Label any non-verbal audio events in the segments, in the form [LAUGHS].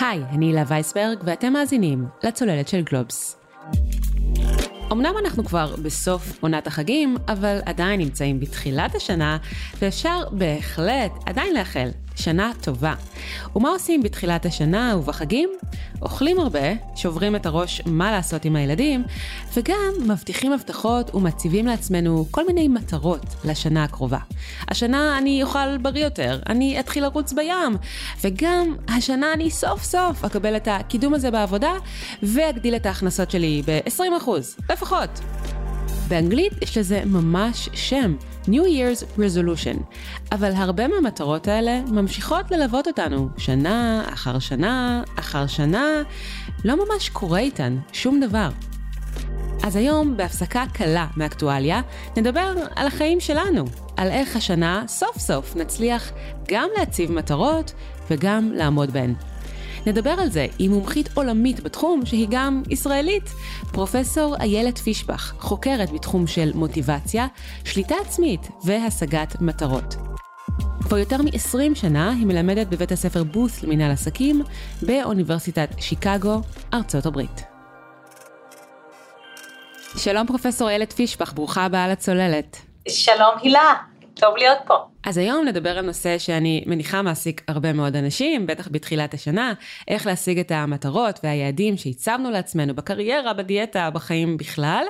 היי, אני הילה וייסברג, ואתם מאזינים לצוללת של גלובס. אמנם אנחנו כבר בסוף עונת החגים, אבל עדיין נמצאים בתחילת השנה, ואפשר בהחלט עדיין לאחל שנה טובה. ומה עושים בתחילת השנה ובחגים? אוכלים הרבה, שוברים את הראש מה לעשות עם הילדים, וגם מבטיחים הבטחות ומציבים לעצמנו כל מיני מטרות לשנה הקרובה. השנה אני אוכל בריא יותר, אני אתחיל לרוץ בים, וגם השנה אני סוף סוף אקבל את הקידום הזה בעבודה, ואגדיל את ההכנסות שלי ב-20% לפחות. באנגלית יש לזה ממש שם, New Year's Resolution, אבל הרבה מהמטרות האלה ממשיכות ללוות אותנו שנה אחר שנה אחר שנה, לא ממש קורה איתן שום דבר. אז היום, בהפסקה קלה מאקטואליה, נדבר על החיים שלנו, על איך השנה סוף סוף נצליח גם להציב מטרות וגם לעמוד בהן. נדבר על זה עם מומחית עולמית בתחום שהיא גם ישראלית, פרופסור איילת פישבח, חוקרת בתחום של מוטיבציה, שליטה עצמית והשגת מטרות. כבר יותר מ-20 שנה היא מלמדת בבית הספר בוס למנהל עסקים באוניברסיטת שיקגו, ארצות הברית. שלום פרופסור איילת פישבח, ברוכה הבאה לצוללת. שלום הילה, טוב להיות פה. אז היום נדבר על נושא שאני מניחה מעסיק הרבה מאוד אנשים, בטח בתחילת השנה, איך להשיג את המטרות והיעדים שהצבנו לעצמנו בקריירה, בדיאטה, בחיים בכלל,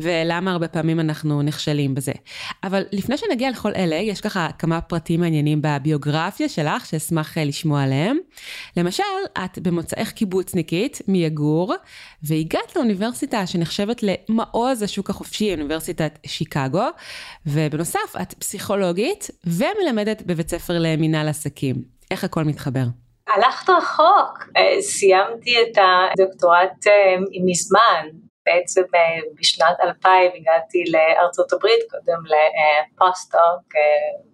ולמה הרבה פעמים אנחנו נכשלים בזה. אבל לפני שנגיע לכל אלה, יש ככה כמה פרטים מעניינים בביוגרפיה שלך, שאשמח אה, לשמוע עליהם. למשל, את במוצאך קיבוצניקית מיגור, והגעת לאוניברסיטה שנחשבת למעוז השוק החופשי, אוניברסיטת שיקגו, ובנוסף, את פסיכולוגית. ומלמדת בבית ספר למינהל עסקים. איך הכל מתחבר? הלכת רחוק, אה, סיימתי את הדוקטורט אה, מזמן, בעצם אה, בשנת 2000 הגעתי לארצות הברית, קודם לפוסט-דוק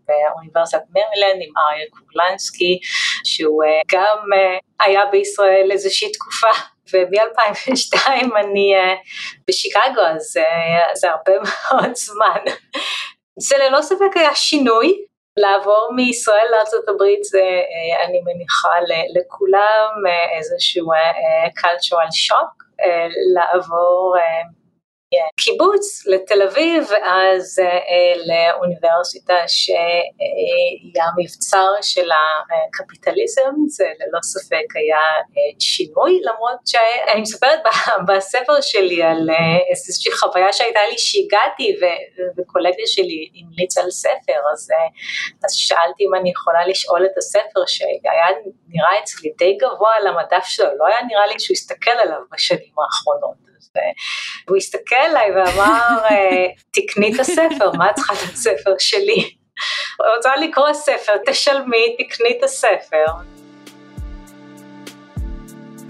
באוניברסיטת מרילנד עם אריה קורלנסקי, שהוא גם היה בישראל איזושהי תקופה. [LAUGHS] ומ-2002 אני בשיקגו, אז זה הרבה [LAUGHS] מאוד זמן. זה ללא ספק היה שינוי, לעבור מישראל לארה"ב זה אה, אני מניחה לכולם אה, איזשהו אה, cultural shock, לעבור קיבוץ לתל אביב ואז אה, לאוניברסיטה שהיא המבצר של הקפיטליזם, זה ללא ספק היה אה, שינוי למרות שאני מספרת בספר שלי על אה, איזושהי חוויה שהייתה לי שהגעתי וקולגה שלי המליץ על ספר אז, אז שאלתי אם אני יכולה לשאול את הספר שהיה נראה אצלי די גבוה על המדף שלו, לא היה נראה לי שהוא הסתכל עליו בשנים האחרונות. והוא הסתכל עליי ואמר, אה, תקני את הספר, מה את צריכה את הספר שלי? רוצה לקרוא ספר, תשלמי, תקני את הספר.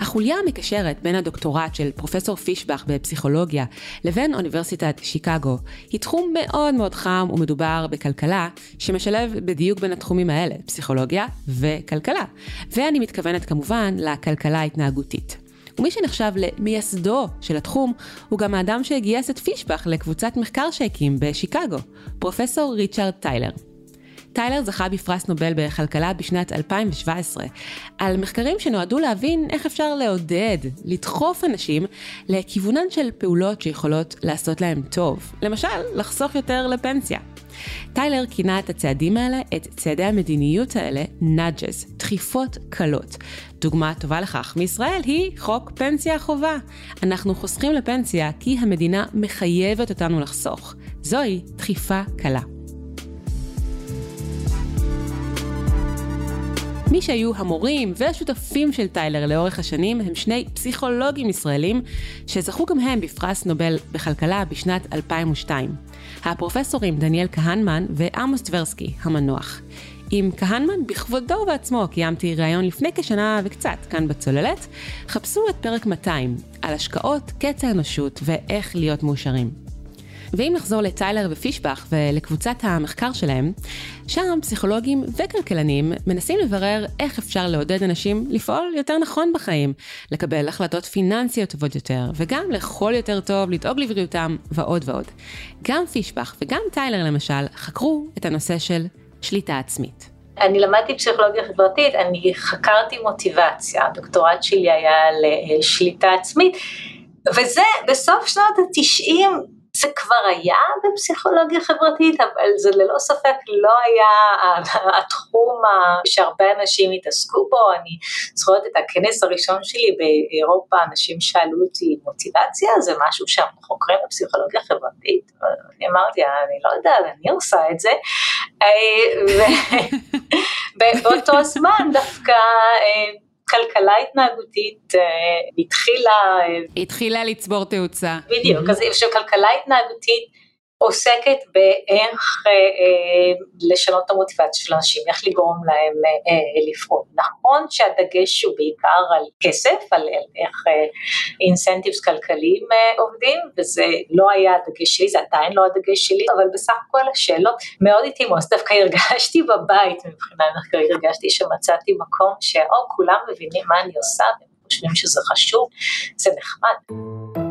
החוליה המקשרת בין הדוקטורט של פרופסור פישבח בפסיכולוגיה לבין אוניברסיטת שיקגו היא תחום מאוד מאוד חם ומדובר בכלכלה שמשלב בדיוק בין התחומים האלה, פסיכולוגיה וכלכלה. ואני מתכוונת כמובן לכלכלה ההתנהגותית. ומי שנחשב למייסדו של התחום, הוא גם האדם שגייס את פישבח לקבוצת מחקר שהקים בשיקגו, פרופסור ריצ'רד טיילר. טיילר זכה בפרס נובל בכלכלה בשנת 2017, על מחקרים שנועדו להבין איך אפשר לעודד, לדחוף אנשים לכיוונן של פעולות שיכולות לעשות להם טוב. למשל, לחסוך יותר לפנסיה. טיילר כינה את הצעדים האלה, את צעדי המדיניות האלה, נאג'ס, דחיפות קלות. דוגמה טובה לכך מישראל היא חוק פנסיה חובה. אנחנו חוסכים לפנסיה כי המדינה מחייבת אותנו לחסוך. זוהי דחיפה קלה. מי שהיו המורים והשותפים של טיילר לאורך השנים הם שני פסיכולוגים ישראלים שזכו גם הם בפרס נובל בכלכלה בשנת 2002. הפרופסורים דניאל כהנמן ועמוס טברסקי, המנוח. עם כהנמן בכבודו ובעצמו קיימתי ראיון לפני כשנה וקצת כאן בצוללת. חפשו את פרק 200 על השקעות, קץ האנושות ואיך להיות מאושרים. ואם נחזור לטיילר ופישבח ולקבוצת המחקר שלהם, שם פסיכולוגים וכלכלנים מנסים לברר איך אפשר לעודד אנשים לפעול יותר נכון בחיים, לקבל החלטות פיננסיות טובות יותר, וגם לאכול יותר טוב, לדאוג לבריאותם ועוד ועוד. גם פישבח וגם טיילר למשל חקרו את הנושא של שליטה עצמית. אני למדתי פסיכולוגיה חברתית, אני חקרתי מוטיבציה, הדוקטורט שלי היה לשליטה עצמית, וזה בסוף שנות התשעים זה כבר היה בפסיכולוגיה חברתית, אבל זה ללא ספק לא היה [LAUGHS] התחום שהרבה אנשים התעסקו בו. אני זוכרת את הכנס הראשון שלי באירופה, אנשים שאלו אותי מוטיבציה, זה משהו שאנחנו חוקרים בפסיכולוגיה חברתית? אני אמרתי, אני לא יודעת, אני עושה את זה. ובאותו [LAUGHS] זמן דווקא אה, כלכלה התנהגותית אה, התחילה... אה, התחילה לצבור תאוצה. בדיוק, אז כלכלה התנהגותית עוסקת באיך אה, אה, לשנות את המוטיבציה של אנשים, איך לגרום להם אה, לפעול. נכון שהדגש הוא בעיקר על כסף, על איך אינסנטיבס כלכליים עובדים, וזה לא היה הדגש שלי, זה עדיין לא הדגש שלי, אבל בסך הכל השאלות מאוד התאימו, אז דווקא הרגשתי בבית מבחינה מחקרית, הרגשתי שמצאתי מקום שאו כולם מבינים מה אני עושה, והם חושבים שזה חשוב, זה נחמד.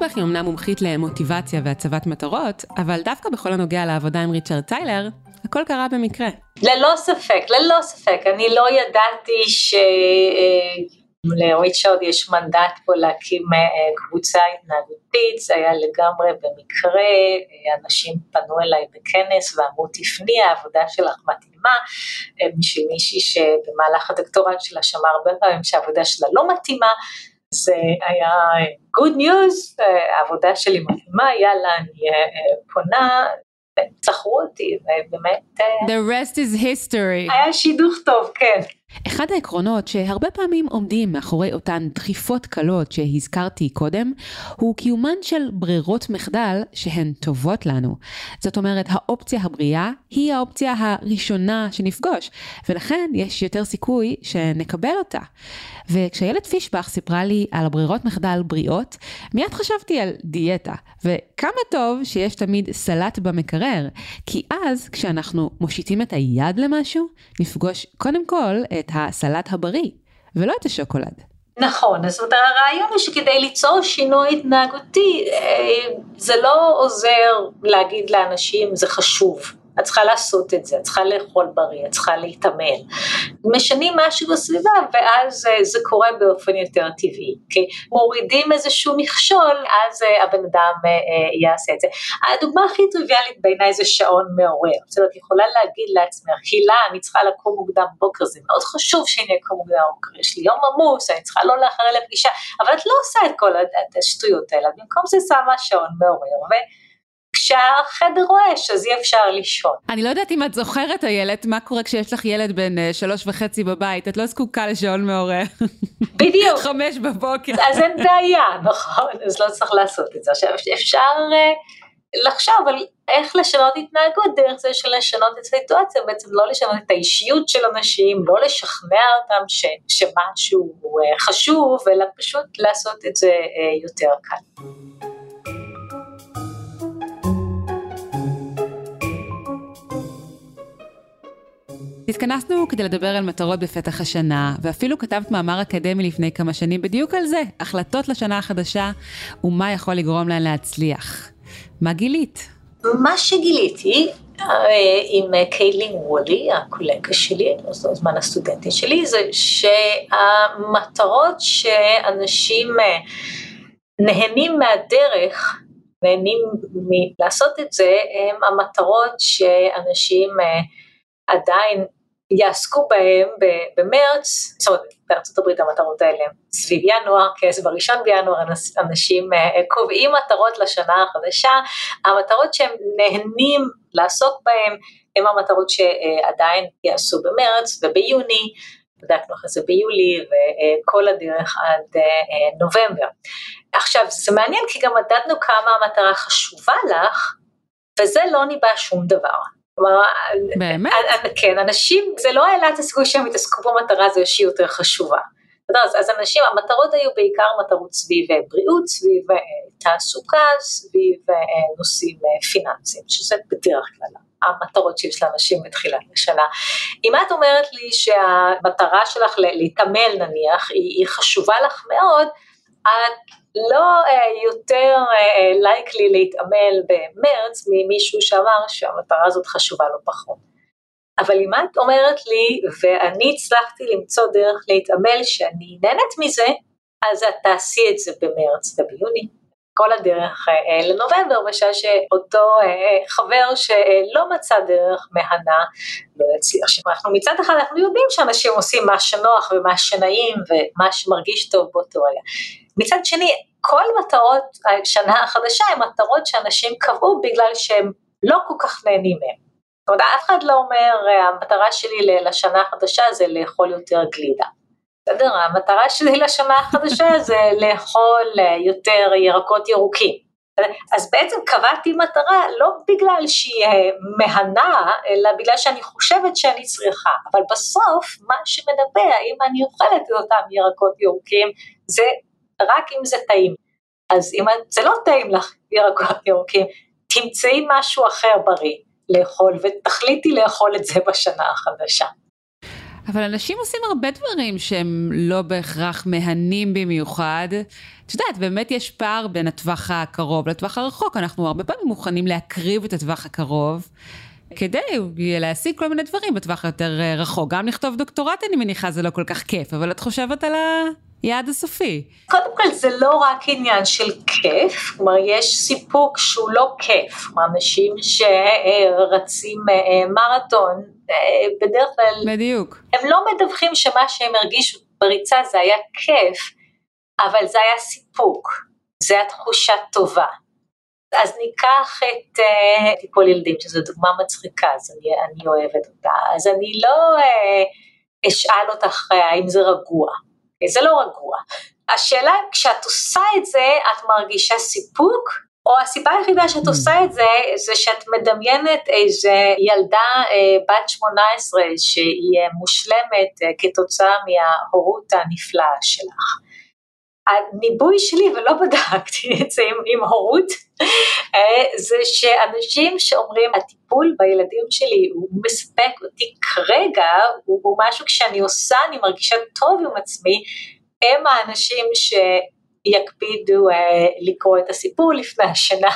פישבך היא אמנם מומחית למוטיבציה והצבת מטרות, אבל דווקא בכל הנוגע לעבודה עם ריצ'רד טיילר, הכל קרה במקרה. ללא ספק, ללא ספק. אני לא ידעתי ש... לריצ'רד יש מנדט פה להקים אה, קבוצה התנהגותית, זה היה לגמרי במקרה, אנשים פנו אליי בכנס ואמרו תפני, העבודה שלך מתאימה, אה, בשביל מישהי שבמהלך הדוקטורט שלה שמע הרבה פעמים שהעבודה שלה לא מתאימה, זה היה good news, העבודה שלי מתאימה, יאללה, אני אה, פונה, צחרו אותי, ובאמת... אה, The rest is history. היה שידוך טוב, כן. אחד העקרונות שהרבה פעמים עומדים מאחורי אותן דחיפות קלות שהזכרתי קודם, הוא קיומן של ברירות מחדל שהן טובות לנו. זאת אומרת, האופציה הבריאה היא האופציה הראשונה שנפגוש, ולכן יש יותר סיכוי שנקבל אותה. וכשאיילת פישבח סיפרה לי על הברירות מחדל בריאות, מיד חשבתי על דיאטה, וכמה טוב שיש תמיד סלט במקרר, כי אז כשאנחנו מושיטים את היד למשהו, נפגוש קודם כל את הסלט הבריא, ולא את השוקולד. נכון, אז הרעיון הוא שכדי ליצור שינוי התנהגותי, אה, זה לא עוזר להגיד לאנשים זה חשוב. את צריכה לעשות את זה, את צריכה לאכול בריא, את צריכה להתאמן. משנים משהו בסביבה ואז אה, זה קורה באופן יותר טבעי. כי מורידים איזשהו מכשול, אז אה, הבן אדם אה, יעשה את זה. הדוגמה הכי טריוויאלית בעיניי זה שעון מעורר. זאת אומרת, יכולה להגיד לעצמך, הילה, אני צריכה לקום מוקדם בוקר, זה מאוד חשוב שאני אקום מוקדם בוקר, יש לי יום עמוס, אני צריכה לא לאחר לפגישה, אבל את לא עושה את כל השטויות האלה, במקום זה שמה שעון מעורר. כשהחדר רועש אז אי אפשר לישון. אני לא יודעת אם את זוכרת איילת, מה קורה כשיש לך ילד בן uh, שלוש וחצי בבית, את לא זקוקה לשעון מעורר. בדיוק. [LAUGHS] חמש בבוקר. אז אין בעיה, [LAUGHS] נכון, אז לא צריך לעשות את זה. עכשיו אפשר uh, לחשוב על איך לשנות התנהגות דרך זה של לשנות את הסיטואציה, בעצם לא לשנות את האישיות של אנשים, לא לשכנע אותם ש, שמשהו uh, חשוב, אלא פשוט לעשות את זה יותר קל. התכנסנו כדי לדבר על מטרות בפתח השנה, ואפילו כתבת מאמר אקדמי לפני כמה שנים בדיוק על זה, החלטות לשנה החדשה ומה יכול לגרום להן להצליח. מה גילית? מה שגיליתי אה, עם קיילין וולי, הקולגה שלי, הזמן הסטודנטית שלי, זה שהמטרות שאנשים אה, נהנים מהדרך, נהנים מלעשות את זה, הם המטרות שאנשים אה, עדיין יעסקו בהם במרץ, זאת אומרת בארצות הברית המטרות האלה סביב ינואר, אז בראשון בינואר אנשים אה, קובעים מטרות לשנה החדשה, המטרות שהם נהנים לעסוק בהם הם המטרות שעדיין יעשו במרץ וביוני, בדקנו אחרי זה ביולי וכל הדרך עד אה, נובמבר. עכשיו זה מעניין כי גם מדדנו כמה המטרה חשובה לך וזה לא ניבא שום דבר. כלומר, באמת? כן, אנשים, זה לא העלה את הסיכוי שהם יתעסקו במטרה הזו שהיא יותר חשובה. אז, אז אנשים, המטרות היו בעיקר מטרות סביב אה, בריאות, סביב אה, תעסוקה, סביב אה, נושאים פיננסיים, שזה בדרך כלל המטרות שיש לאנשים בתחילת השנה. אם את אומרת לי שהמטרה שלך להתעמל נניח, היא, היא חשובה לך מאוד, את לא יותר לייקלי להתעמל במרץ ממישהו שאמר שהמטרה הזאת חשובה לא פחות. אבל אם את אומרת לי, ואני הצלחתי למצוא דרך להתעמל שאני נהנית מזה, אז את תעשי את זה במרץ וביוני. כל הדרך אה, לנובמבר, בשעה שאותו אה, חבר שלא מצא דרך מהנה לא יצליח. אנחנו מצד אחד אנחנו יודעים שאנשים עושים מה שנוח ומה שנעים ומה שמרגיש טוב באותו רגע. מצד שני, כל מטרות השנה החדשה הן מטרות שאנשים קבעו בגלל שהם לא כל כך נהנים מהן. זאת אומרת, אף אחד לא אומר, המטרה שלי לשנה החדשה זה לאכול יותר גלידה. בסדר? המטרה שלי לשנה החדשה זה לאכול יותר ירקות ירוקים. אז בעצם קבעתי מטרה לא בגלל שהיא מהנה, אלא בגלל שאני חושבת שאני צריכה, אבל בסוף מה שמדבר אם אני אוכלת את אותם ירקות ירוקים זה רק אם זה טעים. אז אם זה לא טעים לך ירקות ירוקים, תמצאי משהו אחר בריא לאכול ותחליטי לאכול את זה בשנה החדשה. אבל אנשים עושים הרבה דברים שהם לא בהכרח מהנים במיוחד. את יודעת, באמת יש פער בין הטווח הקרוב לטווח הרחוק. אנחנו הרבה פעמים מוכנים להקריב את הטווח הקרוב. כדי להשיג כל מיני דברים בטווח יותר אה, רחוק. גם לכתוב דוקטורט, אני מניחה, זה לא כל כך כיף, אבל את חושבת על היעד הסופי. קודם כל, זה לא רק עניין של כיף, כלומר, יש סיפוק שהוא לא כיף. כלומר, אנשים שרצים אה, מרתון, אה, בדרך כלל... בדיוק. הם לא מדווחים שמה שהם הרגישו בריצה זה היה כיף, אבל זה היה סיפוק, זה היה תחושה טובה. אז ניקח את uh, טיפול ילדים, שזו דוגמה מצחיקה, אז אני, אני אוהבת אותה, אז אני לא uh, אשאל אותך uh, האם זה רגוע, זה לא רגוע. השאלה, כשאת עושה את זה, את מרגישה סיפוק, או הסיבה היחידה שאת mm. עושה את זה, זה שאת מדמיינת איזה ילדה אה, בת 18 שהיא מושלמת אה, כתוצאה מההורות הנפלאה שלך. הניבוי שלי, ולא בדקתי את זה עם, עם הורות, אה, זה שאנשים שאומרים הטיפול בילדים שלי הוא מספק אותי כרגע, הוא, הוא משהו כשאני עושה אני מרגישה טוב עם עצמי, הם האנשים ש... יקפידו אה, לקרוא את הסיפור לפני השנה,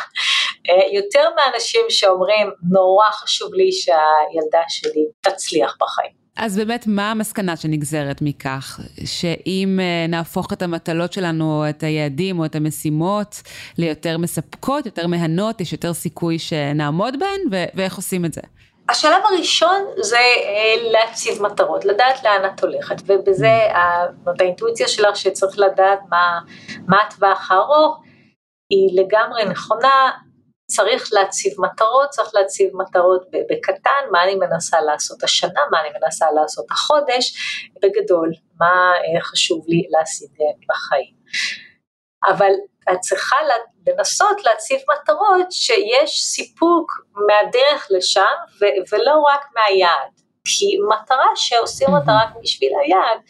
אה, יותר מאנשים שאומרים נורא חשוב לי שהילדה שלי תצליח בחיים. אז באמת, מה המסקנה שנגזרת מכך? שאם אה, נהפוך את המטלות שלנו, את היעדים או את המשימות ליותר מספקות, יותר מהנות, יש יותר סיכוי שנעמוד בהן, ו- ואיך עושים את זה? השלב הראשון זה אה, להציב מטרות, לדעת לאן את הולכת, ובזה האינטואיציה שלך שצריך לדעת מה, מה הטווח הארוך, היא לגמרי נכונה, צריך להציב מטרות, צריך להציב מטרות בקטן, מה אני מנסה לעשות השנה, מה אני מנסה לעשות החודש, בגדול, מה אה, חשוב לי להשיג בחיים. אבל את צריכה לנסות להציב מטרות שיש סיפוק מהדרך לשם ו- ולא רק מהיעד. כי מטרה שעושים אותה רק בשביל היעד,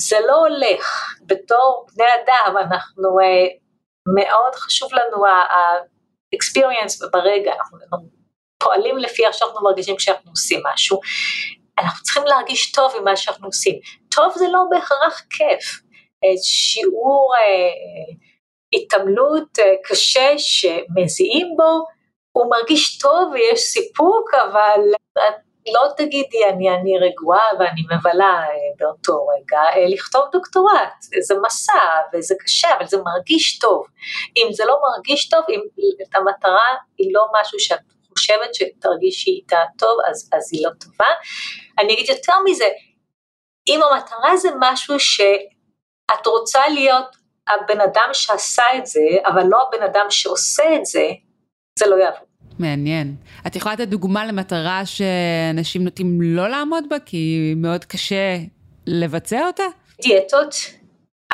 זה לא הולך. בתור בני אדם אנחנו, uh, מאוד חשוב לנו ה-experience ברגע, אנחנו פועלים לפי איך שאנחנו מרגישים כשאנחנו עושים משהו. אנחנו צריכים להרגיש טוב עם מה שאנחנו עושים. טוב זה לא בהכרח כיף. שיעור uh, התעמלות אה, קשה שמזיעים בו, הוא מרגיש טוב ויש סיפוק, אבל את לא תגידי אני, אני רגועה ואני מבלה אה, באותו רגע, אה, לכתוב דוקטורט, זה מסע וזה קשה, אבל זה מרגיש טוב. אם זה לא מרגיש טוב, אם המטרה היא לא משהו שאת חושבת שתרגישי איתה טוב, אז, אז היא לא טובה. אני אגיד יותר מזה, אם המטרה זה משהו שאת רוצה להיות הבן אדם שעשה את זה, אבל לא הבן אדם שעושה את זה, זה לא יעבוד. מעניין. את יכולה לתת דוגמה למטרה שאנשים נוטים לא לעמוד בה, כי מאוד קשה לבצע אותה? דיאטות.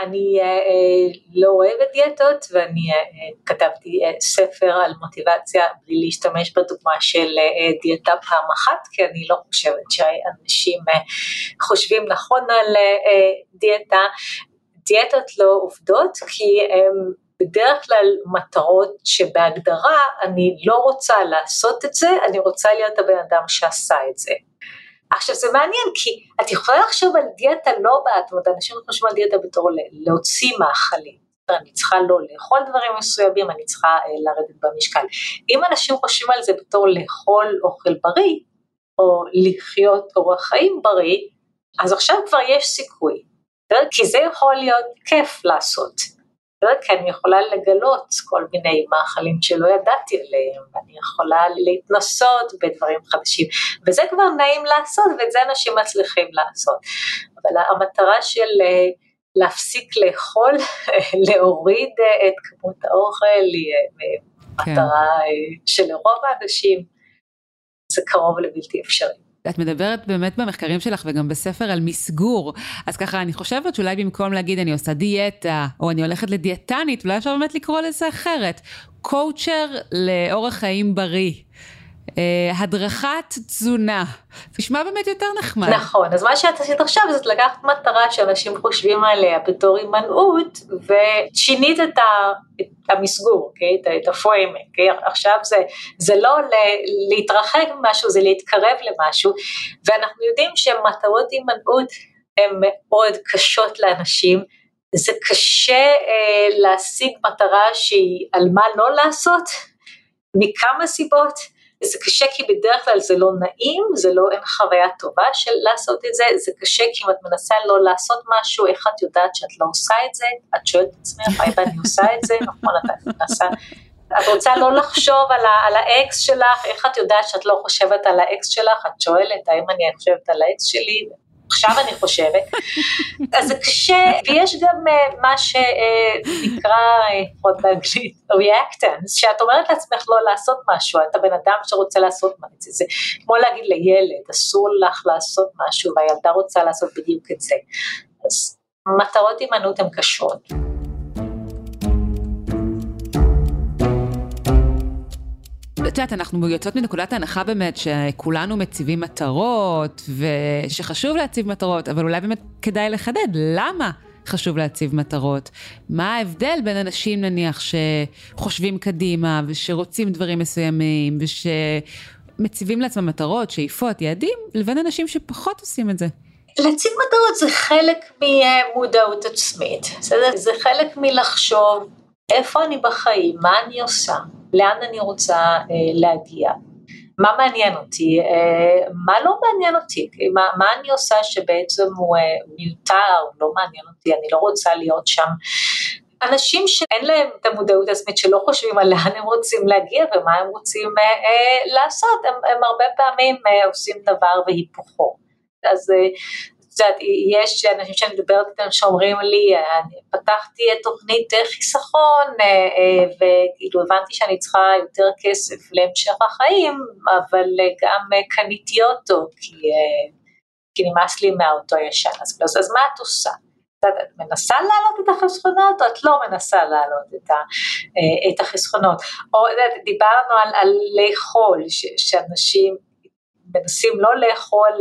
אני אה, אה, לא אוהבת דיאטות ואני אה, אה כתבתי אה, ספר על מוטיבציה בלי להשתמש בדוגמה של אה, דיאטה פעם אחת, כי אני לא חושבת שאנשים אה, חושבים נכון על אה, דיאטה. דיאטות לא עובדות כי הן בדרך כלל מטרות שבהגדרה אני לא רוצה לעשות את זה, אני רוצה להיות הבן אדם שעשה את זה. עכשיו זה מעניין כי את יכולה לחשוב על דיאטה לא בעד, זאת אנשים חושבים על דיאטה בתור להוציא מאכלים, אני צריכה לא לאכול דברים מסוימים, אני צריכה אה, לרדת במשקל. אם אנשים חושבים על זה בתור לאכול אוכל בריא, או לחיות אורח חיים בריא, אז עכשיו כבר יש סיכוי, כי זה יכול להיות כיף לעשות. כי אני יכולה לגלות כל מיני מאכלים שלא ידעתי עליהם, ואני יכולה להתנסות בדברים חדשים, וזה כבר נעים לעשות, ואת זה אנשים מצליחים לעשות. אבל המטרה של אה, להפסיק לאכול, [LAUGHS] להוריד אה, את כמות האוכל, היא אה, כן. מטרה שלרוב האנשים זה קרוב לבלתי אפשרי. את מדברת באמת במחקרים שלך וגם בספר על מסגור, אז ככה אני חושבת שאולי במקום להגיד אני עושה דיאטה, או אני הולכת לדיאטנית, אולי אפשר באמת לקרוא לזה אחרת, קואוצ'ר לאורח חיים בריא. אה, הדרכת תזונה, זה נשמע באמת יותר נחמד. נכון, אז מה שאת עשית עכשיו זה לקחת מטרה שאנשים חושבים עליה בתור הימנעות ושינית את, ה, המסגור, okay? את ה framing, okay? עכשיו זה, זה לא להתרחק ממשהו, זה להתקרב למשהו ואנחנו יודעים שמטרות הימנעות הן מאוד קשות לאנשים, זה קשה אה, להשיג מטרה שהיא על מה לא לעשות, מכמה סיבות. זה קשה כי בדרך כלל זה לא נעים, זה לא, אין חוויה טובה של לעשות את זה, זה קשה כי אם את מנסה לא לעשות משהו, איך את יודעת שאת לא עושה את זה? את שואלת את עצמך, האם אני עושה את זה? [LAUGHS] נכון, את מנסה. את רוצה לא לחשוב על, ה, על האקס שלך, איך את יודעת שאת לא חושבת על האקס שלך? את שואלת, האם אני חושבת על האקס שלי? עכשיו אני חושבת, [LAUGHS] אז זה קשה, ויש גם uh, מה שנקרא, אה, לפחות uh, באנגלית, reactance, שאת אומרת לעצמך לא לעשות משהו, אתה בן אדם שרוצה לעשות משהו, זה כמו להגיד לילד, אסור לך לעשות משהו, והילדה רוצה לעשות בדיוק את זה. אז מטרות הימנעות הן קשות. את יודעת, אנחנו יוצאות מנקודת ההנחה באמת שכולנו מציבים מטרות, ושחשוב להציב מטרות, אבל אולי באמת כדאי לחדד, למה חשוב להציב מטרות? מה ההבדל בין אנשים נניח שחושבים קדימה, ושרוצים דברים מסוימים, ושמציבים לעצמם מטרות, שאיפות, יעדים, לבין אנשים שפחות עושים את זה? להציב מטרות זה חלק ממודעות עצמית, בסדר? זה חלק מלחשוב איפה אני בחיים, מה אני עושה, לאן אני רוצה אה, להגיע, מה מעניין אותי, אה, מה לא מעניין אותי, מה, מה אני עושה שבעצם הוא אה, מיותר, לא מעניין אותי, אני לא רוצה להיות שם. אנשים שאין להם את המודעות העצמית, שלא חושבים על לאן הם רוצים להגיע ומה הם רוצים אה, אה, לעשות, הם, הם הרבה פעמים אה, עושים דבר והיפוכו. אז אה, יודעת, יש אנשים שאני מדברת איתם שאומרים לי, אני פתחתי את תוכנית חיסכון אה, וכאילו הבנתי שאני צריכה יותר כסף להמשך החיים, אבל גם קניתי אותו כי, אה, כי נמאס לי מהאוטו הישן, אז, אז מה את עושה? את מנסה להעלות את החסכונות או את לא מנסה להעלות את, ה, אה, את החסכונות? או דיברנו על, על לאכול, ש, שאנשים מנסים לא לאכול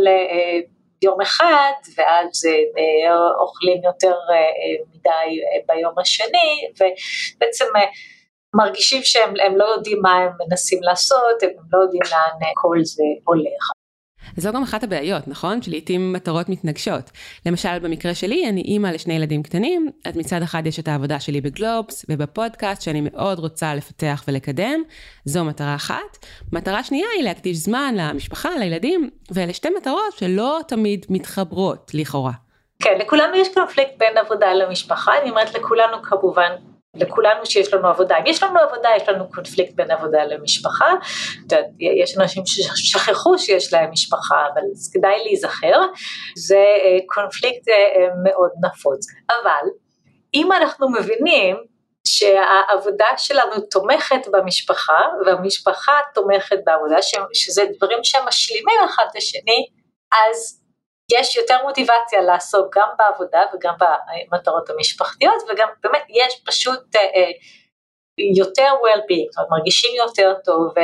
יום אחד, ואז אה, אוכלים יותר אה, מדי אה, ביום השני, ובעצם מרגישים שהם לא יודעים מה הם מנסים לעשות, הם לא יודעים לאן כל זה הולך. זו גם אחת הבעיות, נכון? שלעיתים מטרות מתנגשות. למשל, במקרה שלי, אני אימא לשני ילדים קטנים, אז מצד אחד יש את העבודה שלי בגלובס ובפודקאסט שאני מאוד רוצה לפתח ולקדם, זו מטרה אחת. מטרה שנייה היא להקדיש זמן למשפחה, לילדים, ואלה שתי מטרות שלא תמיד מתחברות, לכאורה. כן, לכולנו יש קונפליקט בין עבודה למשפחה, אני אומרת לכולנו כמובן לכולנו שיש לנו עבודה. אם יש לנו עבודה, יש לנו קונפליקט בין עבודה למשפחה. יש אנשים ששכחו שיש להם משפחה, אבל כדאי להיזכר. זה אה, קונפליקט אה, אה, מאוד נפוץ. אבל אם אנחנו מבינים שהעבודה שלנו תומכת במשפחה, והמשפחה תומכת בעבודה, שזה דברים שמשלימים אחד את השני, אז יש יותר מוטיבציה לעסוק גם בעבודה וגם במטרות המשפחתיות וגם באמת יש פשוט אה, אה, יותר well-being, זאת אומרת מרגישים יותר טוב אה,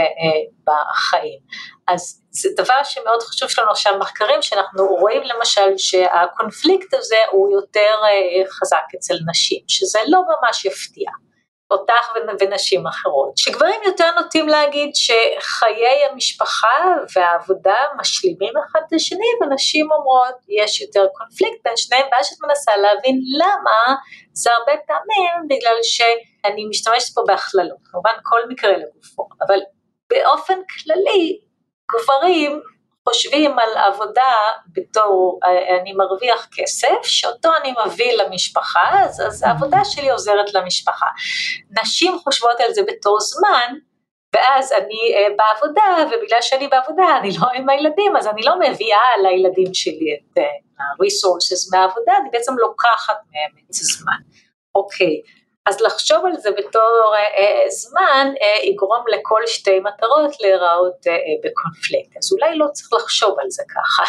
בחיים. אז זה דבר שמאוד חשוב שלנו עכשיו מחקרים שאנחנו רואים למשל שהקונפליקט הזה הוא יותר חזק אצל נשים, שזה לא ממש יפתיע. אותך ונשים אחרות, שגברים יותר נוטים להגיד שחיי המשפחה והעבודה משלימים אחד את השני, ונשים אומרות יש יותר קונפליקט בין שניהם, ואז שאת מנסה להבין למה, זה הרבה פעמים בגלל שאני משתמשת פה בהכללות, כמובן כל מקרה לגופו, אבל באופן כללי גברים חושבים על עבודה בתור אני מרוויח כסף, שאותו אני מביא למשפחה, אז, אז העבודה שלי עוזרת למשפחה. נשים חושבות על זה בתור זמן, ואז אני uh, בעבודה, ובגלל שאני בעבודה אני לא עם הילדים, אז אני לא מביאה לילדים שלי את uh, ה-resources מהעבודה, אני בעצם לוקחת מהם את הזמן. אוקיי, אז לחשוב על זה בתור אה, אה, זמן אה, יגרום לכל שתי מטרות להיראות אה, אה, בקונפליקט, אז אולי לא צריך לחשוב על זה ככה.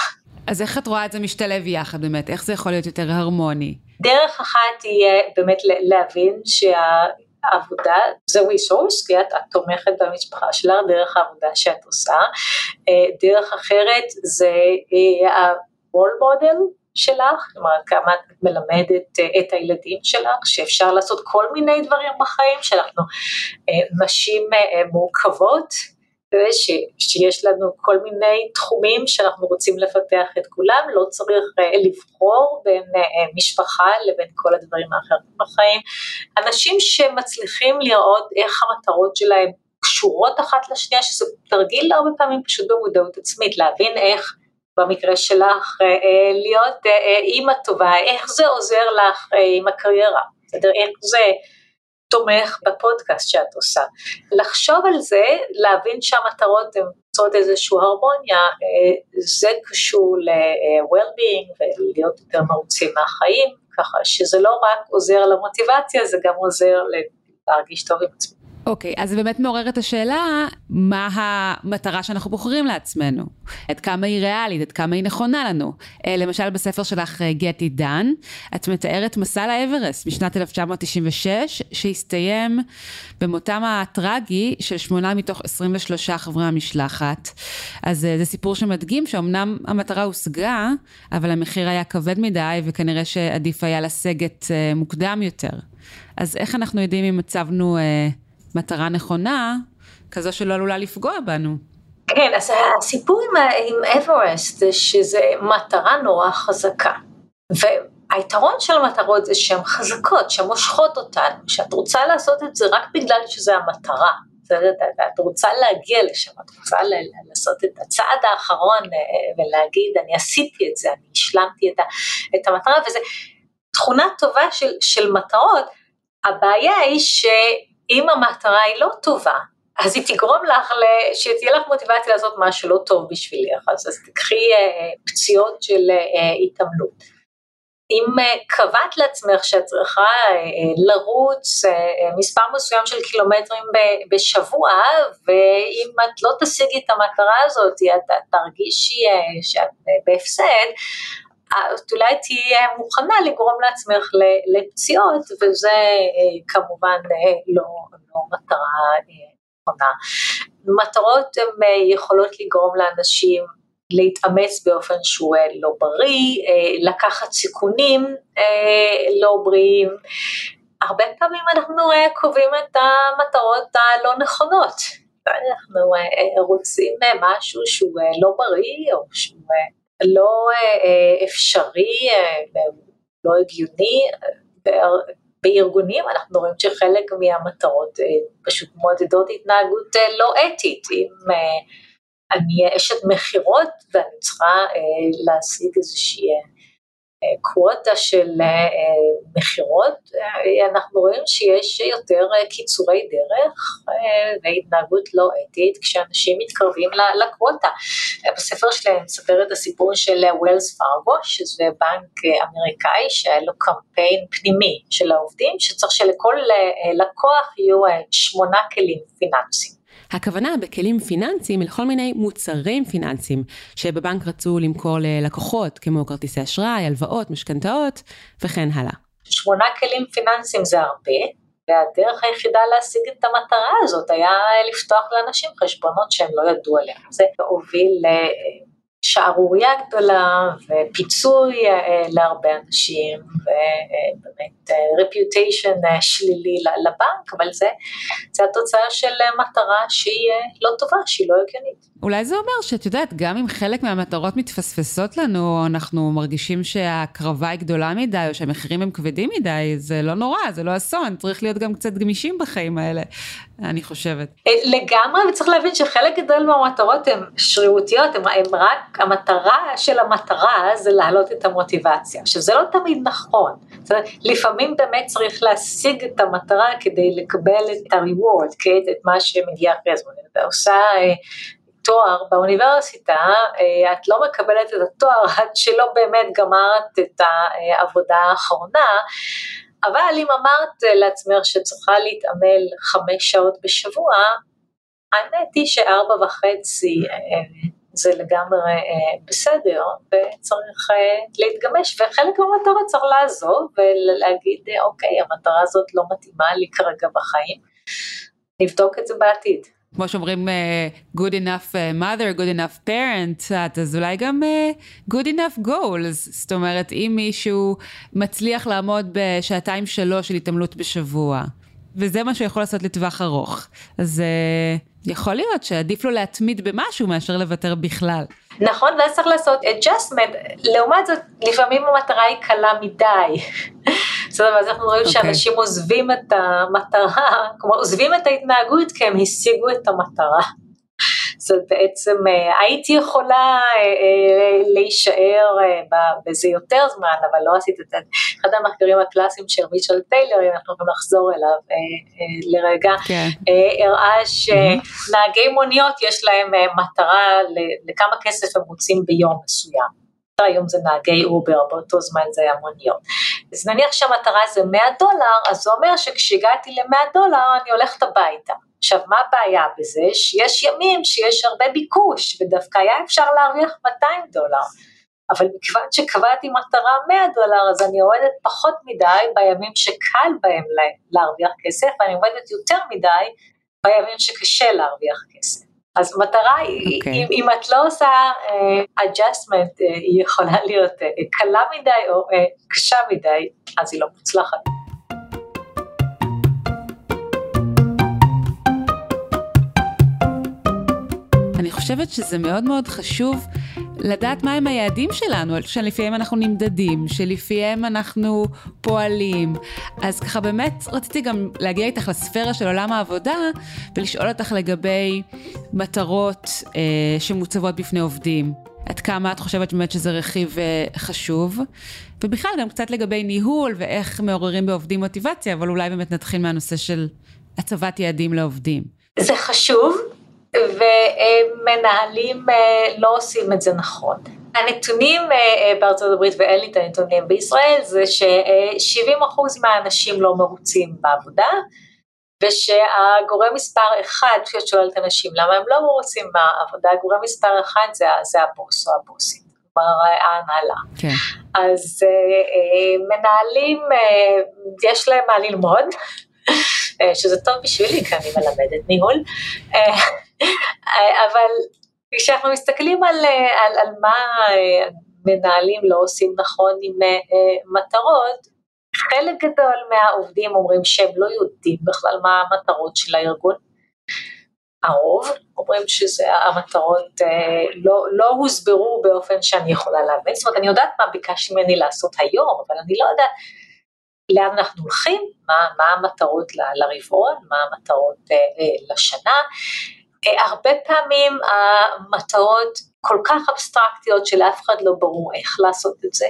אז איך את רואה את זה משתלב יחד באמת? איך זה יכול להיות יותר הרמוני? דרך אחת תהיה באמת להבין שהעבודה זה resource, כי את, את תומכת במשפחה שלך דרך העבודה שאת עושה. אה, דרך אחרת זה ה-role model שלך, כלומר כמה את מלמדת אה, את הילדים שלך, שאפשר לעשות כל מיני דברים בחיים, שאנחנו אה, נשים אה, מורכבות, ש, שיש לנו כל מיני תחומים שאנחנו רוצים לפתח את כולם, לא צריך לבחור בין משפחה לבין כל הדברים האחרים בחיים. אנשים שמצליחים לראות איך המטרות שלהם קשורות אחת לשנייה, שזה תרגיל הרבה פעמים פשוט במודעות עצמית, להבין איך במקרה שלך אה, אה, להיות אה, אימא טובה, איך זה עוזר לך עם הקריירה, בסדר? איך זה תומך בפודקאסט שאת עושה. לחשוב על זה, להבין שהמטרות הן יוצרות איזושהי הרמוניה, זה קשור ל-well-being ולהיות יותר מרוצים מהחיים, ככה שזה לא רק עוזר למוטיבציה, זה גם עוזר להרגיש טוב עם עצמי. אוקיי, okay, אז באמת מעורר את השאלה, מה המטרה שאנחנו בוחרים לעצמנו? עד כמה היא ריאלית, עד כמה היא נכונה לנו? אה, למשל בספר שלך, גטי דן, את מתארת מסע לאברסט משנת 1996, שהסתיים במותם הטרגי של שמונה מתוך 23 חברי המשלחת. אז אה, זה סיפור שמדגים שאומנם המטרה הושגה, אבל המחיר היה כבד מדי, וכנראה שעדיף היה לסגת אה, מוקדם יותר. אז איך אנחנו יודעים אם מצבנו... מטרה נכונה, כזו שלא עלולה לפגוע בנו. כן, אז הסיפור עם, עם אברסט זה שזה מטרה נורא חזקה. והיתרון של המטרות זה שהן חזקות, שהן מושכות אותנו, שאת רוצה לעשות את זה רק בגלל שזה המטרה. את רוצה להגיע לשם, את רוצה לעשות את הצעד האחרון אה, ולהגיד, אני עשיתי את זה, אני השלמתי את, את המטרה, וזו תכונה טובה של, של מטרות. הבעיה היא ש... אם המטרה היא לא טובה, אז היא תגרום לך, שתהיה לך מוטיבציה לעשות משהו לא טוב בשבילך, אז, תקחי אה, פציעות של אה, התעמלות. אם אה, קבעת לעצמך שאת צריכה לרוץ מספר מסוים של קילומטרים בשבוע, ואם את לא תשיגי את המטרה הזאת, את תרגישי שאת בהפסד, את אולי תהיה מוכנה לגרום לעצמך לפציעות, וזה אה, כמובן אה, לא, לא מטרה אה, נכונה. מטרות הן יכולות לגרום לאנשים להתאמץ באופן שהוא לא בריא, לקחת סיכונים לא בריאים. הרבה פעמים אנחנו קובעים את המטרות הלא נכונות. אנחנו רוצים משהו שהוא לא בריא או שהוא לא אה, אפשרי, אה, לא הגיוני, בארגונים אנחנו רואים שחלק מהמטרות אה, פשוט מעודדות התנהגות לא אתית, אם אני אשת מכירות ואני צריכה להשיג איזושהי קווטה של אה, מכירות, אה, אנחנו רואים שיש יותר אה, קיצורי דרך והתנהגות לא אתית כשאנשים מתקרבים לקווטה. בספר שלהם מספר את הסיפור של ווילס פארגו, שזה בנק אמריקאי שהיה לו קמפיין פנימי של העובדים, שצריך שלכל לקוח יהיו שמונה כלים פיננסיים. הכוונה בכלים פיננסיים לכל מיני מוצרים פיננסיים שבבנק רצו למכור ללקוחות, כמו כרטיסי אשראי, הלוואות, משכנתאות וכן הלאה. שמונה כלים פיננסיים זה הרבה, והדרך היחידה להשיג את המטרה הזאת היה לפתוח לאנשים חשבונות שהם לא ידעו עליהם. זה הוביל שערורייה גדולה ופיצוי אה, להרבה אנשים ובאמת רפיוטיישן אה, שלילי לבנק, אבל זה, זה התוצאה של מטרה שהיא לא טובה, שהיא לא הגיונית. אולי זה אומר שאת יודעת, גם אם חלק מהמטרות מתפספסות לנו, אנחנו מרגישים שההקרבה היא גדולה מדי, או שהמחירים הם כבדים מדי, זה לא נורא, זה לא אסון, צריך להיות גם קצת גמישים בחיים האלה, אני חושבת. אה, לגמרי, וצריך להבין שחלק גדול מהמטרות הן שרירותיות, הן רק, המטרה של המטרה זה להעלות את המוטיבציה. עכשיו, זה לא תמיד נכון. לפעמים באמת צריך להשיג את המטרה כדי לקבל את ה-reward, כן? את מה שמגיע אחרי זה. עושה אה, תואר באוניברסיטה, אה, את לא מקבלת את התואר עד שלא באמת גמרת את העבודה האחרונה, אבל אם אמרת לעצמך שצריכה להתעמל חמש שעות בשבוע, האמת היא שארבע וחצי אה, זה לגמרי אה, בסדר וצריך להתגמש וחלק מהמטרה צריך לעזוב ולהגיד אוקיי המטרה הזאת לא מתאימה לי כרגע בחיים, נבדוק את זה בעתיד. כמו שאומרים uh, good enough uh, mother, good enough parent, אז אולי גם uh, good enough goals, זאת אומרת אם מישהו מצליח לעמוד בשעתיים שלוש של התעמלות בשבוע, וזה מה שהוא יכול לעשות לטווח ארוך, אז uh, יכול להיות שעדיף לו להתמיד במשהו מאשר לוותר בכלל. נכון, ואז צריך לעשות adjustment, לעומת זאת לפעמים המטרה היא קלה מדי. בסדר, ואז אנחנו רואים okay. אוקיי. שאנשים עוזבים את המטרה, כלומר עוזבים את ההתנהגות כי הם השיגו את המטרה. [LAUGHS] זאת בעצם אה, הייתי יכולה אה, אה, להישאר בזה יותר זמן, אבל לא עשית את זה. אחד המחקרים הקלאסיים של מישל טיילר, אם אנחנו יכולים לחזור אליו לרגע. כן. הראה שנהגי מוניות יש להם מטרה לכמה כסף הם רוצים ביום מסוים. היום זה נהגי אובר, באותו זמן זה היה מוניות. אז נניח שהמטרה זה 100 דולר, אז זה אומר שכשהגעתי ל-100 דולר אני הולכת הביתה. עכשיו מה הבעיה בזה? שיש ימים שיש הרבה ביקוש ודווקא היה אפשר להרוויח 200 דולר. אבל מכיוון שקבעתי מטרה 100 דולר אז אני עובדת פחות מדי בימים שקל בהם להרוויח כסף ואני עובדת יותר מדי בימים שקשה להרוויח כסף. אז מטרה היא, okay. אוקיי. אם, אם את לא עושה uh, adjustment, uh, היא יכולה להיות uh, קלה מדי או uh, קשה מדי, אז היא לא מוצלחת. אני חושבת שזה מאוד מאוד חשוב לדעת מהם היעדים שלנו, שלפיהם אנחנו נמדדים, שלפיהם אנחנו פועלים. אז ככה באמת רציתי גם להגיע איתך לספירה של עולם העבודה ולשאול אותך לגבי מטרות אה, שמוצבות בפני עובדים. עד כמה את חושבת באמת שזה רכיב אה, חשוב, ובכלל גם קצת לגבי ניהול ואיך מעוררים בעובדים מוטיבציה, אבל אולי באמת נתחיל מהנושא של הצבת יעדים לעובדים. זה חשוב, ומנהלים אה, לא עושים את זה נכון. הנתונים אה, אה, בארצות הברית, ואין לי את הנתונים בישראל, זה ש-70% מהאנשים לא מרוצים בעבודה, ושהגורם מספר אחד, כשאת שואלת אנשים למה הם לא מרוצים מהעבודה, הגורם מספר אחד זה, זה הבוס או הבוסית, כלומר ההנהלה. כן. אז מנהלים, יש להם מה ללמוד, [LAUGHS] שזה טוב בשבילי, כי אני מלמדת ניהול. אבל כשאנחנו מסתכלים על, על, על מה מנהלים לא עושים נכון עם מטרות, חלק גדול מהעובדים אומרים שהם לא יודעים בכלל מה המטרות של הארגון. הרוב אומרים שהמטרות לא, לא הוסברו באופן שאני יכולה להבין, זאת אומרת אני יודעת מה ביקשתי ממני לעשות היום, אבל אני לא יודעת לאן אנחנו הולכים, מה, מה המטרות לרבעון, מה המטרות לשנה, אה, הרבה פעמים המטרות כל כך אבסטרקטיות שלאף אחד לא ברור איך לעשות את זה,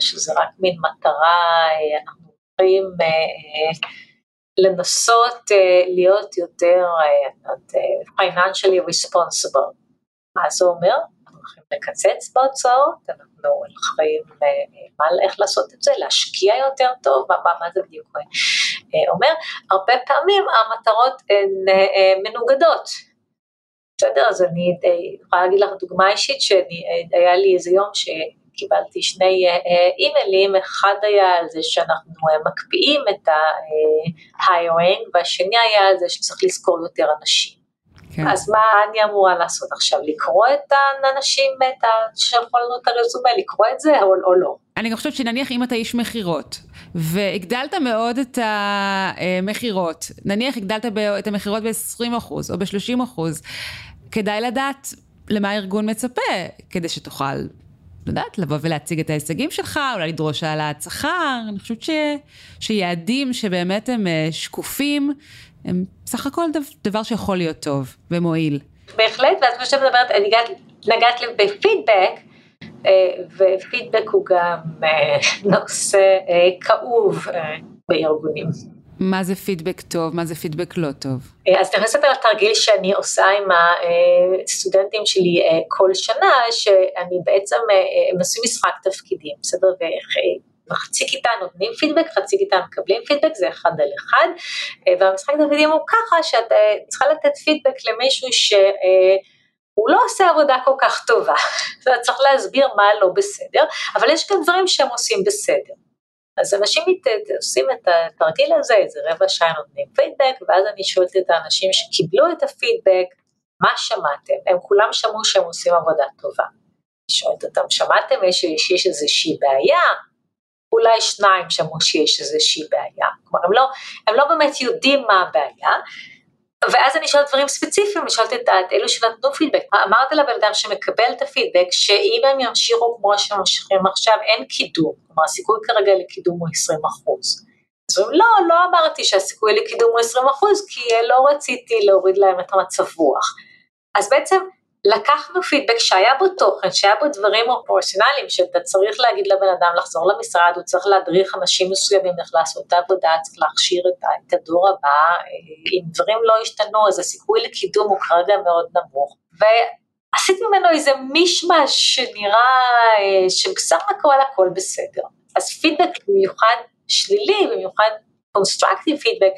שזה רק מין מטרה, אה, אנחנו יכולים אה, לנסות להיות יותר financially responsible. מה זה אומר? הולכים לקצץ בהוצאות, אנחנו הולכים איך לעשות את זה, להשקיע יותר טוב, מה, מה זה בדיוק אה, אומר, הרבה פעמים המטרות הן אה, מנוגדות. בסדר, אז אני יכולה להגיד לך דוגמה אישית, שהיה לי איזה יום שקיבלתי שני אימיילים, אחד היה על זה שאנחנו מקפיאים את ה-hiring, והשני היה על זה שצריך לזכור יותר אנשים. כן. אז מה אני אמורה לעשות עכשיו? לקרוא את האנשים ששלחו לנו את הרזומה, לקרוא את זה או, או לא? אני גם חושבת שנניח אם אתה איש מכירות, והגדלת מאוד את המכירות, נניח הגדלת את המכירות ב-20% או ב-30%, כדאי לדעת למה הארגון מצפה, כדי שתוכל, לדעת, לבוא ולהציג את ההישגים שלך, אולי לדרוש העלאת שכר, אני חושבת ש... שיעדים שבאמת הם אה, שקופים, הם סך הכל דבר שיכול להיות טוב ומועיל. בהחלט, ואת מה שאת מדברת, נגעת, נגעת בפידבק, אה, ופידבק הוא גם אה, נושא כאוב בארגונים. מה זה פידבק טוב, מה זה פידבק לא טוב? אז אני אספר על תרגיל שאני עושה עם הסטודנטים שלי כל שנה, שאני בעצם, הם עושים משחק תפקידים, בסדר? וחצי כיתה נותנים פידבק, חצי כיתה מקבלים פידבק, זה אחד על אחד, והמשחק תפקידים הוא ככה שאת צריכה לתת פידבק למישהו ש... הוא לא עושה עבודה כל כך טובה, [LAUGHS] צריך להסביר מה לא בסדר, אבל יש גם דברים שהם עושים בסדר. אז אנשים עושים את התרגיל הזה, איזה רבע שעה נותנים פידבק, ואז אני שואלת את האנשים שקיבלו את הפידבק, מה שמעתם? הם כולם שמעו שהם עושים עבודה טובה. שואלת אותם, שמעתם איזושהי בעיה? אולי שניים שמעו שיש איזושהי בעיה. כלומר, הם לא, הם לא באמת יודעים מה הבעיה, ואז אני שואלת דברים ספציפיים, אני שואלת את אלו שנתנו פידבק, אמרת לבן אדם שמקבל את הפידבק, שאם הם ימשיכו כמו שהם ממשיכים עכשיו, אין קידום, כלומר הסיכוי כרגע לקידום הוא 20 אחוז. אז אומרים, לא, לא אמרתי שהסיכוי לקידום הוא 20 אחוז, כי לא רציתי להוריד להם את המצב רוח. אז בעצם לקחנו פידבק שהיה בו תוכן, שהיה בו דברים אופרציונליים, שאתה צריך להגיד לבן אדם לחזור למשרד, הוא צריך להדריך אנשים מסוימים איך לעשות את העבודה, צריך להכשיר את הדור הבא, אם דברים לא השתנו אז הסיכוי לקידום הוא כרגע מאוד נמוך. ועשיתי ממנו איזה מישמש שנראה שבסך הכל הכל בסדר. אז פידבק במיוחד שלילי, במיוחד קונסטרקטיב פידבק,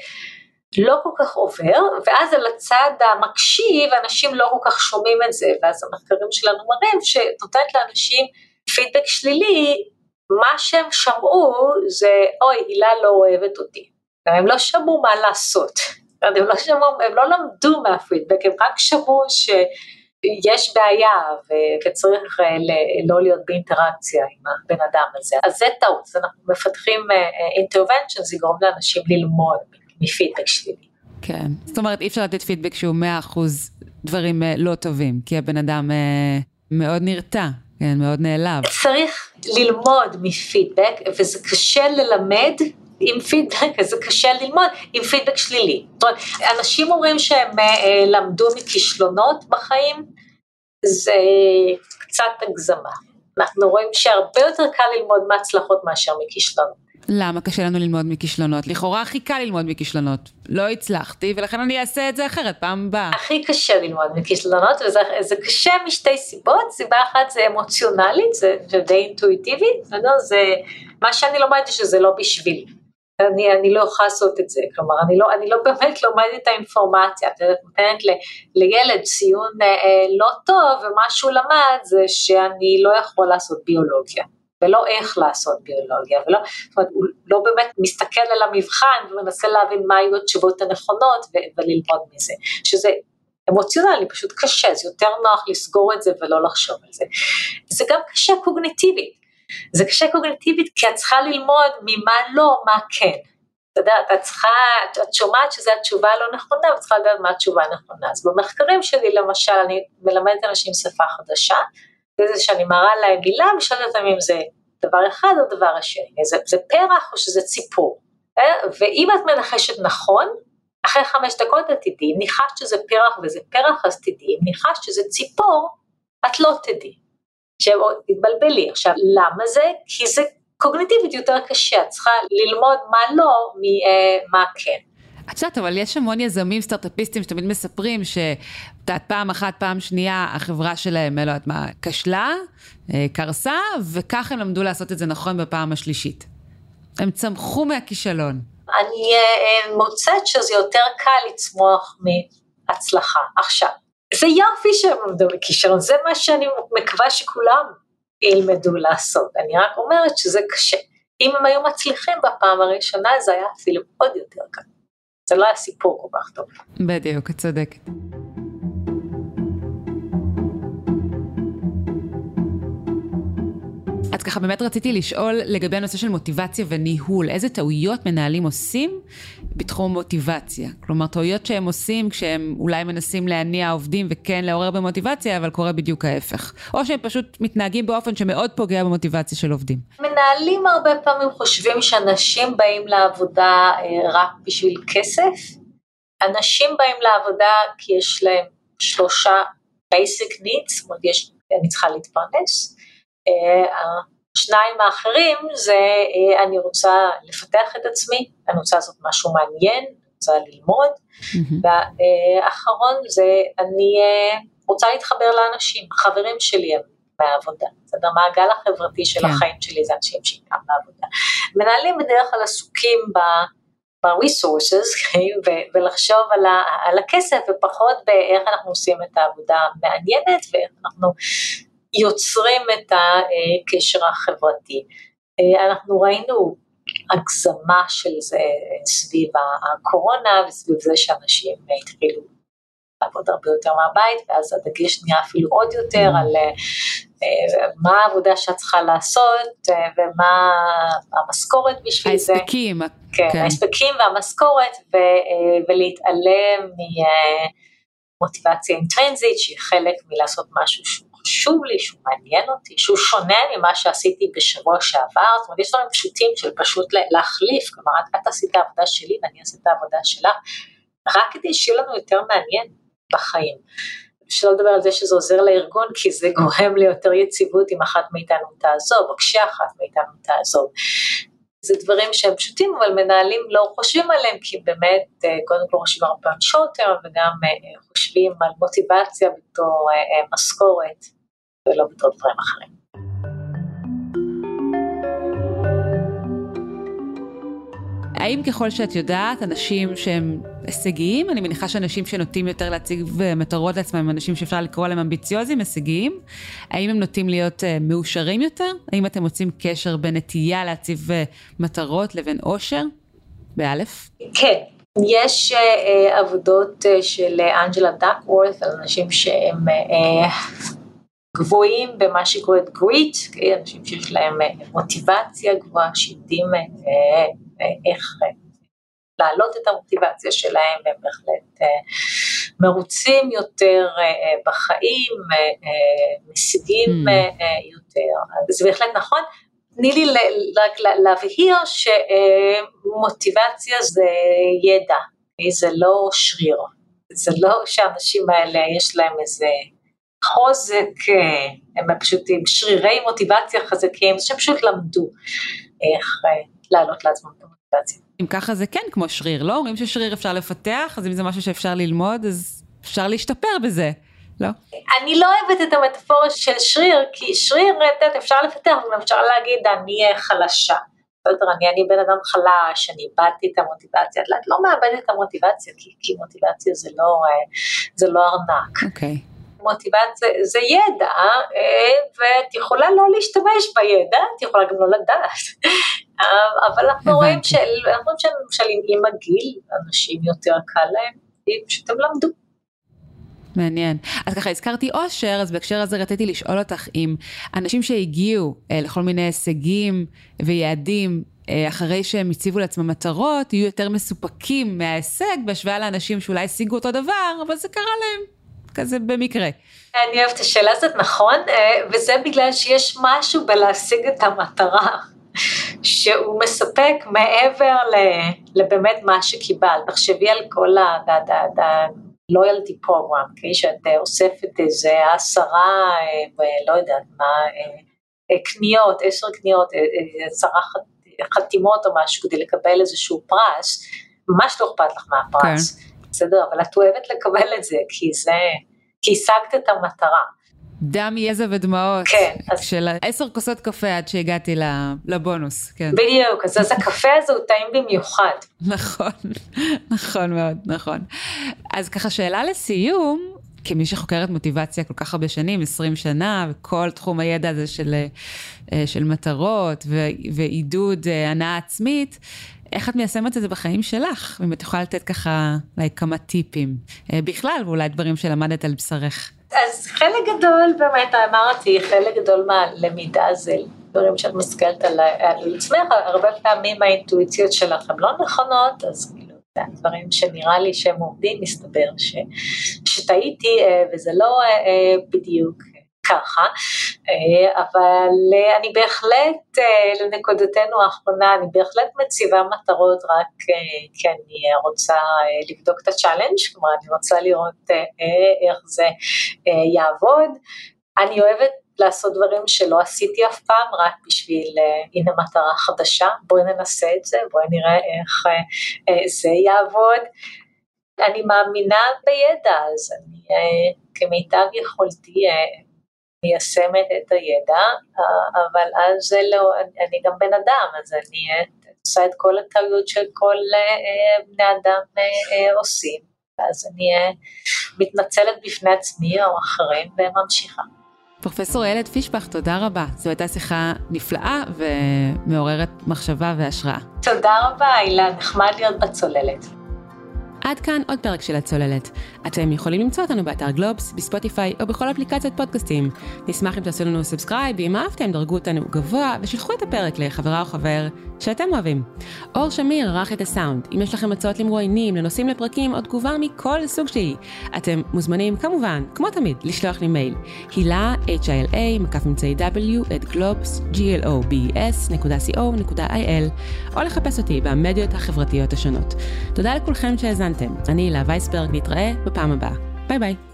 לא כל כך עובר, ואז על הצד המקשיב אנשים לא כל כך שומעים את זה, ואז המחקרים שלנו מראים שנותנת לאנשים פידבק שלילי, מה שהם שמעו זה אוי הילה לא אוהבת אותי, הם לא שמעו מה לעשות, הם לא, שמעו, הם לא למדו מהפידבק, הם רק שמעו שיש בעיה וצריך לא להיות באינטראקציה עם הבן אדם הזה, אז זה טעות, אנחנו מפתחים אינטרוונצ'ן, זה יגרום לאנשים ללמוד. מפידבק שלילי. כן, זאת אומרת אי אפשר לתת פידבק שהוא 100% דברים אה, לא טובים, כי הבן אדם אה, מאוד נרתע, כן, מאוד נעלב. צריך ללמוד מפידבק, וזה קשה ללמד עם פידבק, זה קשה ללמוד עם פידבק שלילי. זאת אומרת, אנשים אומרים שהם אה, למדו מכישלונות בחיים, זה קצת הגזמה. אנחנו רואים שהרבה יותר קל ללמוד מהצלחות מאשר מכישלונות. למה קשה לנו ללמוד מכישלונות? לכאורה הכי קל ללמוד מכישלונות. לא הצלחתי, ולכן אני אעשה את זה אחרת פעם הבאה. הכי קשה ללמוד מכישלונות, וזה קשה משתי סיבות. סיבה אחת זה אמוציונלית, זה, זה די אינטואיטיבית, זה מה שאני לומדת שזה לא בשבילי. אני, אני לא יכולה לעשות את זה, כלומר אני לא, אני לא באמת לומדת את האינפורמציה, את נותנת לילד ציון אה, אה, לא טוב ומה שהוא למד זה שאני לא יכול לעשות ביולוגיה. ולא איך לעשות ביולוגיה, ולא, זאת אומרת, הוא לא באמת מסתכל על המבחן ומנסה להבין מה היו התשובות הנכונות וללמוד מזה, שזה אמוציונלי, פשוט קשה, זה יותר נוח לסגור את זה ולא לחשוב על זה. זה גם קשה קוגניטיבית, זה קשה קוגניטיבית כי את צריכה ללמוד ממה לא, מה כן. אתה יודע, את צריכה, את שומעת שזו התשובה הלא נכונה, ואת צריכה לדעת מה התשובה הנכונה. אז במחקרים שלי למשל, אני מלמדת אנשים שפה חדשה, זה שאני מראה להם מילה ושואלת אותם אם זה דבר אחד או דבר השני, זה, זה פרח או שזה ציפור, אה? ואם את מנחשת נכון, אחרי חמש דקות את תדעי, אם ניחשת שזה פרח וזה פרח אז תדעי, אם ניחשת שזה ציפור, את לא תדעי. עכשיו תתבלבלי, עכשיו למה זה? כי זה קוגניטיבית יותר קשה, את צריכה ללמוד מה לא ממה כן. את יודעת, אבל יש המון יזמים סטארט-אפיסטים שתמיד מספרים שאת יודעת, פעם אחת, פעם שנייה, החברה שלהם, לא יודעת מה, כשלה, אה, קרסה, וכך הם למדו לעשות את זה נכון בפעם השלישית. הם צמחו מהכישלון. אני אה, מוצאת שזה יותר קל לצמוח מהצלחה. עכשיו, זה יופי שהם למדו מכישלון, זה מה שאני מקווה שכולם ילמדו לעשות. אני רק אומרת שזה קשה. אם הם היו מצליחים בפעם הראשונה, זה היה אפילו עוד יותר קל. זה לא היה סיפור כל כך טוב. בדיוק, את צודקת. אז ככה באמת רציתי לשאול לגבי הנושא של מוטיבציה וניהול, איזה טעויות מנהלים עושים בתחום מוטיבציה? כלומר, טעויות שהם עושים כשהם אולי מנסים להניע עובדים וכן לעורר במוטיבציה, אבל קורה בדיוק ההפך. או שהם פשוט מתנהגים באופן שמאוד פוגע במוטיבציה של עובדים. מנהלים הרבה פעמים חושבים שאנשים באים לעבודה אה, רק בשביל כסף. אנשים באים לעבודה כי יש להם שלושה basic needs, זאת אומרת, יש, אני צריכה להתפרנס. השניים האחרים זה אה, אני רוצה לפתח את עצמי, אני רוצה לעשות משהו מעניין, אני רוצה ללמוד. והאחרון זה אני אה, רוצה להתחבר לאנשים, חברים שלי הם מהעבודה, בסדר, המעגל החברתי של כן. החיים שלי זה אנשים שאיתם בעבודה. מנהלים בדרך כלל עסוקים ב... ב-resources ולחשוב על, ה, על הכסף ופחות באיך אנחנו עושים את העבודה המעניינת ואיך אנחנו יוצרים את הקשר החברתי. אנחנו ראינו הגזמה של זה סביב הקורונה וסביב זה שאנשים התחילו לעבוד הרבה יותר מהבית ואז הדגש נהיה אפילו עוד יותר על מה העבודה שאת צריכה לעשות ומה המשכורת בשביל זה. ההספקים. כן, כן. ההספקים והמשכורת ולהתעלם ממוטיבציה אינטרנזית שהיא חלק מלעשות משהו שהוא חשוב לי, שהוא מעניין אותי, שהוא שונה ממה שעשיתי בשבוע שעבר, זאת אומרת יש דברים פשוטים של פשוט להחליף, כלומר את, את עשית את העבודה שלי ואני אעשה את העבודה שלך, רק כדי שיהיה לנו יותר מעניין בחיים. שלא לדבר על זה שזה עוזר לארגון, כי זה גורם ליותר יציבות אם אחת מאיתנו תעזוב, או כשאחת מאיתנו תעזוב. זה דברים שהם פשוטים, אבל מנהלים לא חושבים עליהם, כי באמת, אה, קודם כל חושבים הרבה פעמים שוטר, וגם אה, חושבים על מוטיבציה בתור אה, משכורת, ולא בתור דברים אחרים. האם ככל שאת יודעת, אנשים שהם הישגיים, אני מניחה שאנשים שנוטים יותר להציג מטרות לעצמם הם אנשים שאפשר לקרוא להם אמביציוזים, הישגיים, האם הם נוטים להיות uh, מאושרים יותר? האם אתם מוצאים קשר בין נטייה להציב uh, מטרות לבין אושר? באלף? כן. יש uh, עבודות uh, של אנג'לה דאקוורת על אנשים שהם uh, גבוהים במה שקוראת גריט, אנשים שיש להם מוטיבציה גבוהה, שיודעים איך להעלות את המוטיבציה שלהם, והם בהחלט מרוצים יותר בחיים, משיגים mm. יותר, זה בהחלט נכון. תני לי רק להבהיר שמוטיבציה זה ידע, זה לא שריר, זה לא שהאנשים האלה יש להם איזה חוזק, הם פשוט עם שרירי מוטיבציה חזקים, שהם פשוט למדו איך לעלות לעצמם את המוטיבציה. אם ככה זה כן כמו שריר, לא? אומרים ששריר אפשר לפתח, אז אם זה משהו שאפשר ללמוד, אז אפשר להשתפר בזה, לא? אני לא אוהבת את המטאפורה של שריר, כי שריר, את אפשר לפתח, אבל אפשר להגיד, אני חלשה. בסדר, אני, אני בן אדם חלש, אני איבדתי את המוטיבציה, את לא מאבדת את המוטיבציה, כי, כי מוטיבציה זה לא, זה לא ארנק. אוקיי. Okay. מוטיבציה זה ידע, ואת יכולה לא להשתמש בידע, את יכולה גם לא לדעת. אבל אנחנו רואים שלמשל עם הגיל, אנשים יותר קל להם, פשוט הם למדו. מעניין. אז ככה הזכרתי אושר, אז בהקשר הזה רציתי לשאול אותך אם אנשים שהגיעו אה, לכל מיני הישגים ויעדים אה, אחרי שהם הציבו לעצמם מטרות, יהיו יותר מסופקים מההישג בהשוואה לאנשים שאולי השיגו אותו דבר, אבל זה קרה להם כזה במקרה. אני אוהבת את השאלה הזאת, נכון, אה, וזה בגלל שיש משהו בלהשיג את המטרה. שהוא מספק מעבר לבאמת מה שקיבלת. תחשבי על כל ה-loyalty program, okay, שאת אה, אוספת איזה עשרה, אה, לא יודעת מה, קניות, עשר קניות, עשרה חתימות או משהו כדי לקבל איזשהו פרס, ממש לא אכפת לך מהפרס. כן. בסדר, אבל את אוהבת לקבל את זה, כי זה, כי השגת את המטרה. דם, יזע ודמעות. כן. אז... של עשר כוסות קפה עד שהגעתי לבונוס, כן. בדיוק, אז, אז הקפה הזה הוא טעים במיוחד. נכון, נכון מאוד, נכון. אז ככה שאלה לסיום, כמי שחוקרת מוטיבציה כל כך הרבה שנים, 20 שנה, וכל תחום הידע הזה של, אה, של מטרות ועידוד אה, הנאה עצמית, איך את מיישמת את זה בחיים שלך? אם את יכולה לתת ככה אולי כמה טיפים אה, בכלל, ואולי דברים שלמדת על בשרך. אז חלק גדול באמת אמרתי, חלק גדול מהלמידה זה דברים שאת מסתכלת על, עצמך, הרבה פעמים האינטואיציות שלכם לא נכונות, אז כאילו, זה דברים שנראה לי שהם עובדים, מסתבר ש, שטעיתי אה, וזה לא אה, בדיוק ככה, אבל אני בהחלט, לנקודתנו האחרונה, אני בהחלט מציבה מטרות רק כי אני רוצה לבדוק את ה challenge, כלומר אני רוצה לראות איך זה יעבוד. אני אוהבת לעשות דברים שלא עשיתי אף פעם, רק בשביל, הנה מטרה חדשה, בואי ננסה את זה, בואי נראה איך זה יעבוד. אני מאמינה בידע, אז אני כמיטב יכולתי מיישמת את הידע, uh, אבל אז זה לא, אני, גם בן אדם, אז אני עושה את כל הטעויות של כל uh, בני אדם uh, עושים, אז אני מתנצלת בפני עצמי או אחרים וממשיכה. פרופסור איילת פישבח, תודה רבה. זו הייתה שיחה נפלאה ומעוררת מחשבה והשראה. תודה רבה, הילה, נחמד להיות בצוללת. עד כאן עוד פרק של הצוללת. אתם יכולים למצוא אותנו באתר גלובס, בספוטיפיי או בכל אפליקציית פודקאסטים. נשמח אם תעשו לנו subscribe, ואם אהבתם דרגו אותנו גבוה ושילחו את הפרק לחברה או חבר שאתם אוהבים. אור שמיר ערך את הסאונד. אם יש לכם הצעות למרואיינים, לנושאים לפרקים או תגובה מכל סוג שהיא, אתם מוזמנים כמובן, כמו תמיד, לשלוח לי מייל. הילה, hila, מקף באמצע w, at גלובס, globes.co.il, או לחפש אותי במדיות החברתיות השונות. תודה לכולכם שהאזנתם. אני הילה וייסברג, נתראה בפעם הבאה. ביי ביי.